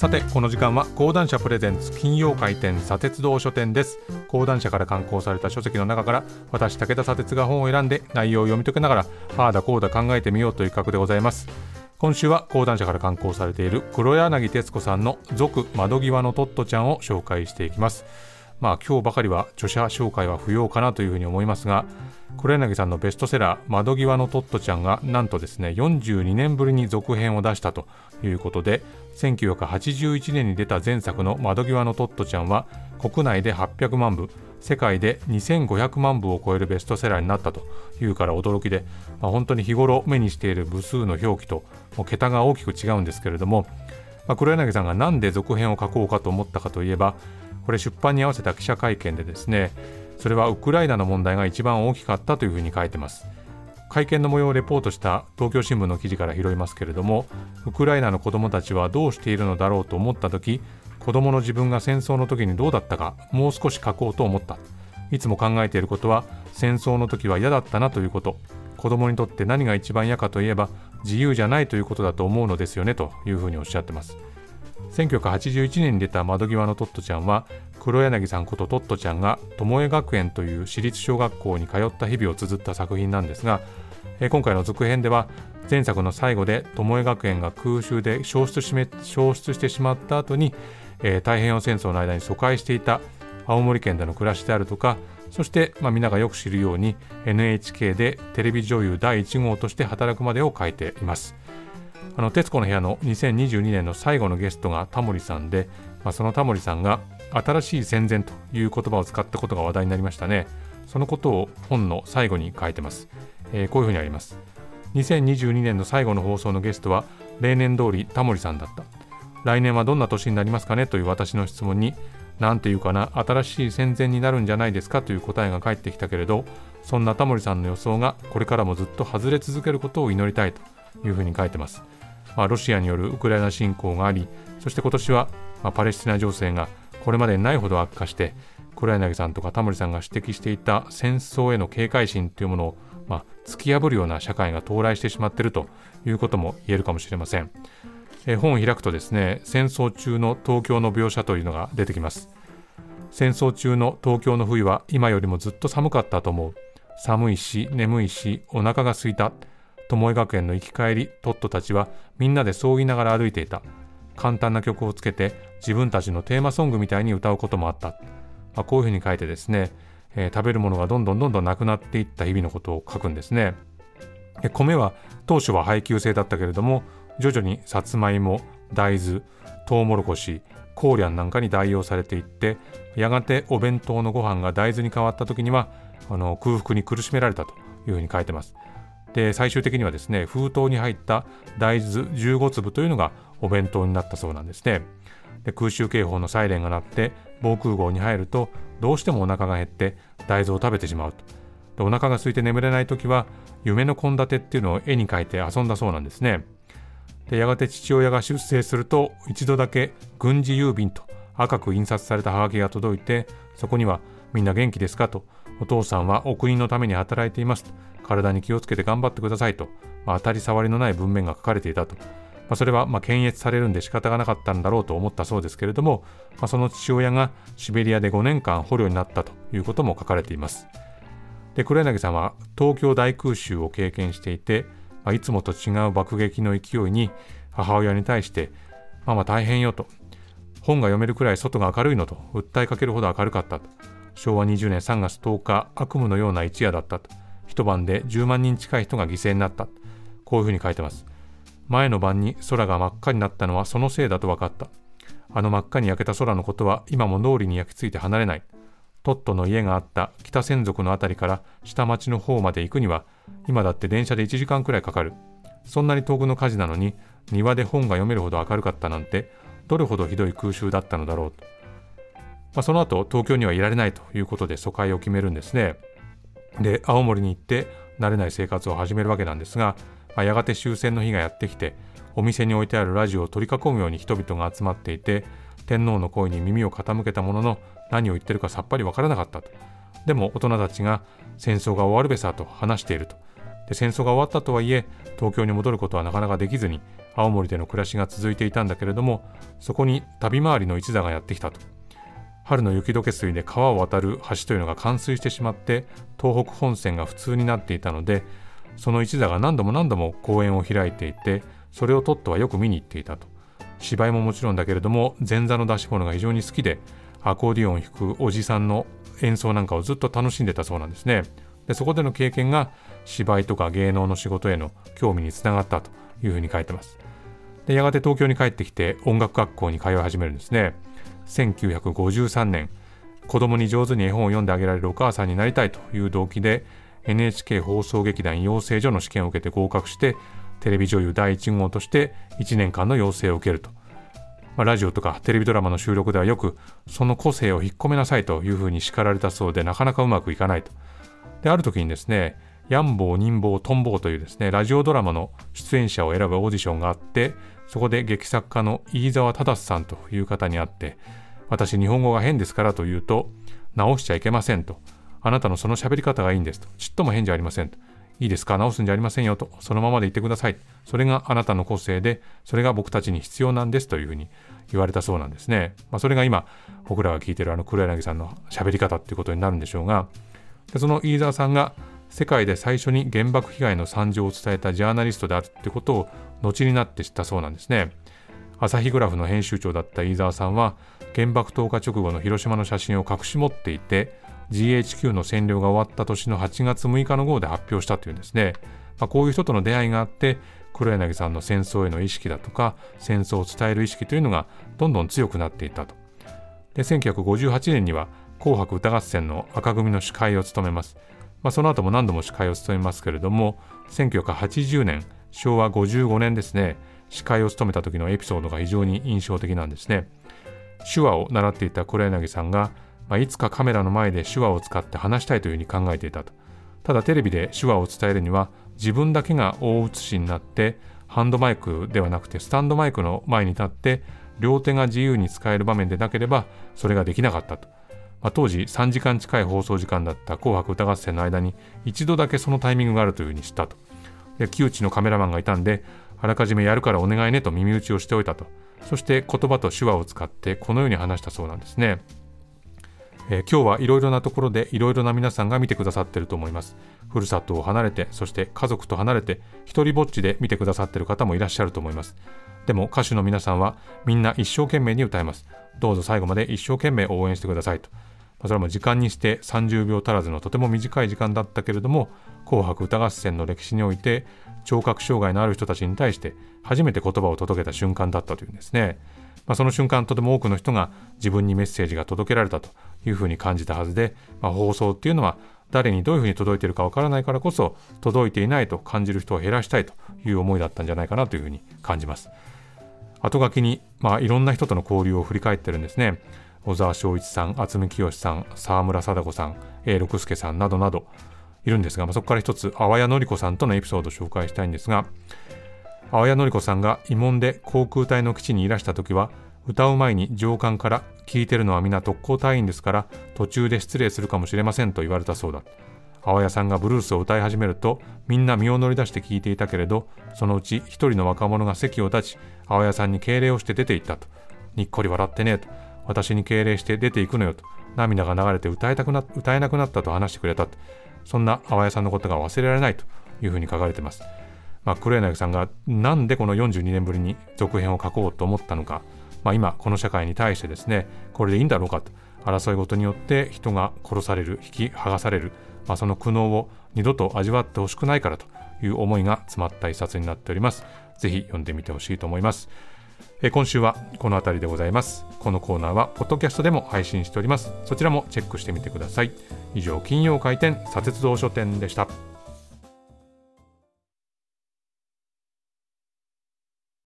さてこの時間は講談社プレゼンツ金曜回転砂鉄道書店です。講談社から刊行された書籍の中から私武田砂鉄が本を選んで内容を読み解きながらああだこうだ考えてみようという企画でございます。今週は講談社から刊行されている黒柳徹子さんの俗窓際のトットちゃんを紹介していきます。まあ今日ばかりは著者紹介は不要かなというふうに思いますが黒柳さんのベストセラー「窓際のトットちゃん」がなんとですね42年ぶりに続編を出したということで1981年に出た前作の「窓際のトットちゃん」は国内で800万部世界で2500万部を超えるベストセラーになったというから驚きで、まあ、本当に日頃目にしている部数の表記ともう桁が大きく違うんですけれども、まあ、黒柳さんが何で続編を書こうかと思ったかといえばこれ出版に合わせた記者会見でですねそれはウクライナの問題が一番大きかったというふうに書いてます。会見の模様をレポートした東京新聞の記事から拾いますけれどもウクライナの子どもたちはどうしているのだろうと思った時子どもの自分が戦争の時にどうだったかもう少し書こうと思った。いつも考えていることは戦争の時は嫌だったなということ。子どもにとって何が一番嫌かといえば自由じゃないということだと思うのですよねというふうにおっしゃってます。1981年に出た窓際のトットちゃんは黒柳さんことトットちゃんが巴学園という私立小学校に通った日々を綴った作品なんですが今回の続編では前作の最後で巴学園が空襲で消失しめ消失してしまった後に、えー、太平洋戦争の間に疎開していた青森県での暮らしであるとかそして、まあ、皆がよく知るように NHK でテレビ女優第1号として働くまでを書いています。あの徹子の部屋の2022年の最後のゲストがタモリさんで、まあ、そのタモリさんが新しい戦前という言葉を使ったことが話題になりましたね。そのことを本の最後に書いてます、えー、こういうふうにあります。2022年の最後の放送のゲストは例年通りタモリさんだった。来年はどんな年になりますかね？という私の質問に何て言うかな新しい戦前になるんじゃないですか？という答えが返ってきたけれどそんなタモリさんの予想がこれからもずっと外れ続けることを祈りたいというふうに書いてます。まあ、ロシアによるウクライナ侵攻がありそして今年は、まあ、パレスチナ情勢がこれまでにないほど悪化して黒柳さんとかタモリさんが指摘していた戦争への警戒心というものを、まあ、突き破るような社会が到来してしまっているということも言えるかもしれません。え本を開くとですね戦争中の東京の描写というのが出てきます。戦争中の東京の冬は今よりもずっと寒かったと思う。寒いし眠いしお腹が空いた。巴学園の行き帰りトットたちはみんなでそう言いながら歩いていた。簡単な曲をつけて自分たちのテーマソングみたいに歌うこともあった、まあ、こういうふうに書いてですね、えー、食べるものがどんどんどんどんなくなっていった日々のことを書くんですね。で米は当初は配給制だったけれども徐々にさつまいも大豆トウモロコシコーリャンなんかに代用されていってやがてお弁当のご飯が大豆に変わった時にはあの空腹に苦しめられたというふうに書いてます。で最終的にはですね封筒に入った大豆15粒というのがお弁当になったそうなんですね。で空襲警報のサイレンが鳴って防空壕に入るとどうしてもお腹が減って大豆を食べてしまうと。でお腹が空いて眠れない時は夢の献立っていうのを絵に描いて遊んだそうなんですね。でやがて父親が出征すると一度だけ軍事郵便と赤く印刷されたハガキが届いてそこにはみんな元気ですか？とお父さんはお国のために働いていますと体に気をつけて頑張ってくださいと、まあ、当たり障りのない文面が書かれていたと、まあ、それはま検閲されるんで仕方がなかったんだろうと思ったそうですけれども、まあ、その父親がシベリアで5年間捕虜になったということも書かれています。で黒柳さんは東京大空襲を経験していて、ま、いつもと違う爆撃の勢いに母親に対して「ママ大変よ」と「本が読めるくらい外が明るいの」と訴えかけるほど明るかったと。昭和20年3月10日悪夢のような一夜だったと。一晩で10万人近い人が犠牲になった。こういうふうに書いてます。前の晩に空が真っ赤になったのはそのせいだと分かった。あの真っ赤に焼けた空のことは今も脳裏に焼き付いて離れない。トットの家があった北千族の辺りから下町の方まで行くには今だって電車で1時間くらいかかる。そんなに遠くの火事なのに庭で本が読めるほど明るかったなんてどれほどひどい空襲だったのだろうと。まあ、その後東京にはいられないということで疎開を決めるんですね。で青森に行って慣れない生活を始めるわけなんですが、まあ、やがて終戦の日がやってきてお店に置いてあるラジオを取り囲むように人々が集まっていて天皇の声に耳を傾けたものの何を言ってるかさっぱりわからなかったと。でも大人たちが戦争が終わるべさと話していると。で戦争が終わったとはいえ東京に戻ることはなかなかできずに青森での暮らしが続いていたんだけれどもそこに旅回りの一座がやってきたと春の雪解け水で川を渡る橋というのが冠水してしまって東北本線が普通になっていたのでその一座が何度も何度も公演を開いていてそれをトットはよく見に行っていたと。芝居ももちろんだけれども前座の出し物が非常に好きでアコーディオンを弾くおじさんの演奏なんかをずっと楽しんでたそうなんですね。でそこでの経験が芝居とか芸能の仕事への興味につながったというふうに書いてます。でやがて東京に帰ってきて音楽学校に通い始めるんですね。1953年子供に上手に絵本を読んであげられるお母さんになりたいという動機で NHK 放送劇団養成所の試験を受けて合格してテレビ女優第1号として1年間の養成を受けると、まあ、ラジオとかテレビドラマの収録ではよくその個性を引っ込めなさいというふうに叱られたそうでなかなかうまくいかないと。である時にですねヤンボー、ニンボー、トンボーというですねラジオドラマの出演者を選ぶオーディションがあってそこで劇作家の飯沢忠さんという方に会って私日本語が変ですからと言うと直しちゃいけませんと。あなたのその喋り方がいいんですと。ちっとも変じゃありませんと。いいですか？直すんじゃありませんよと、そのままで言ってください。それがあなたの個性で、それが僕たちに必要なんですというふうに言われたそうなんですね。まあ、それが今、僕らが聞いているあの黒柳さんの喋り方っていうことになるんでしょうが、でその飯沢さんが世界で最初に原爆被害の惨状を伝えたジャーナリストであるってことを後になって知ったそうなんですね。朝日グラフの編集長だった飯沢さんは原爆投下直後の広島の写真を隠し持っていて GHQ の占領が終わった年の8月6日の号で発表したというんですね。まあ、こういう人との出会いがあって黒柳さんの戦争への意識だとか戦争を伝える意識というのがどんどん強くなっていったと。で1958年には「紅白歌合戦」の赤組の司会を務めます。まあ、その後も何度も司会を務めますけれども1980年昭和55年ですね司会を務めた時のエピソードが非常に印象的なんですね。手話を習っていた黒柳さんがまあ、いつかカメラの前で手話を使って話したいというふうに考えていたと。ただテレビで手話を伝えるには自分だけが大写しになってハンドマイクではなくてスタンドマイクの前に立って両手が自由に使える場面でなければそれができなかったと。まあ、当時3時間近い放送時間だった紅白歌合戦の間に一度だけそのタイミングがあるというふうに知ったと。で木内のカメラマンがいたんであらかじめやるからお願いねと耳打ちをしておいたと。そして言葉と手話を使ってこのように話したそうなんですね。えー、今日はいろいろなところでいろいろな皆さんが見てくださってると思います。ふるさとを離れて、そして家族と離れて、一人ぼっちで見てくださってる方もいらっしゃると思います。でも歌手の皆さんはみんな一生懸命に歌います。どうぞ最後まで一生懸命応援してくださいと。それも時間にして30秒足らずのとても短い時間だったけれども、紅白歌合戦の歴史において、聴覚障害のある人たちに対して初めて言葉を届けた瞬間だったというんですね。まあ、その瞬間とても多くの人が自分にメッセージが届けられたというふうに感じたはずで、まあ、放送っていうのは誰にどういうふうに届いているかわからないからこそ届いていないと感じる人を減らしたいという思いだったんじゃないかなというふうに感じます。後書きに、まあ、いろんな人との交流を振り返ってるんですね。小沢昭一さん、渥美清さん、沢村貞子さん、A 六輔さんなどなどいるんですが、まあ、そこから一つ、淡谷のり子さんとのエピソードを紹介したいんですが、淡谷のり子さんが慰問で航空隊の基地にいらした時は、歌う前に上官から聞いてるのは皆特攻隊員ですから途中で失礼するかもしれませんと言われたそうだ青谷さんがブルースを歌い始めるとみんな身を乗り出して聞いていたけれどそのうち一人の若者が席を立ち青谷さんに敬礼をして出て行ったと。にっこり笑ってねと。私に敬礼して出ていくのよと。涙が流れて歌えたくな歌えなくなったと話してくれたと。そんな青谷さんのことが忘れられないと。いうふうに書かれています、まあ、黒柳さんがなんでこの42年ぶりに続編を書こうと思ったのか。まあ、今この社会に対してですねこれでいいんだろうかと。争いごとによって人が殺される引き剥がされる、まあ、その苦悩を二度と味わってほしくないからという思いが詰まった一冊になっております。ぜひ読んでみてほしいと思います。え今週はこの辺りでございます。このコーナーはポッドキャストでも配信しております。そちらもチェックしてみてください。以上金曜開店砂鉄道書店でした。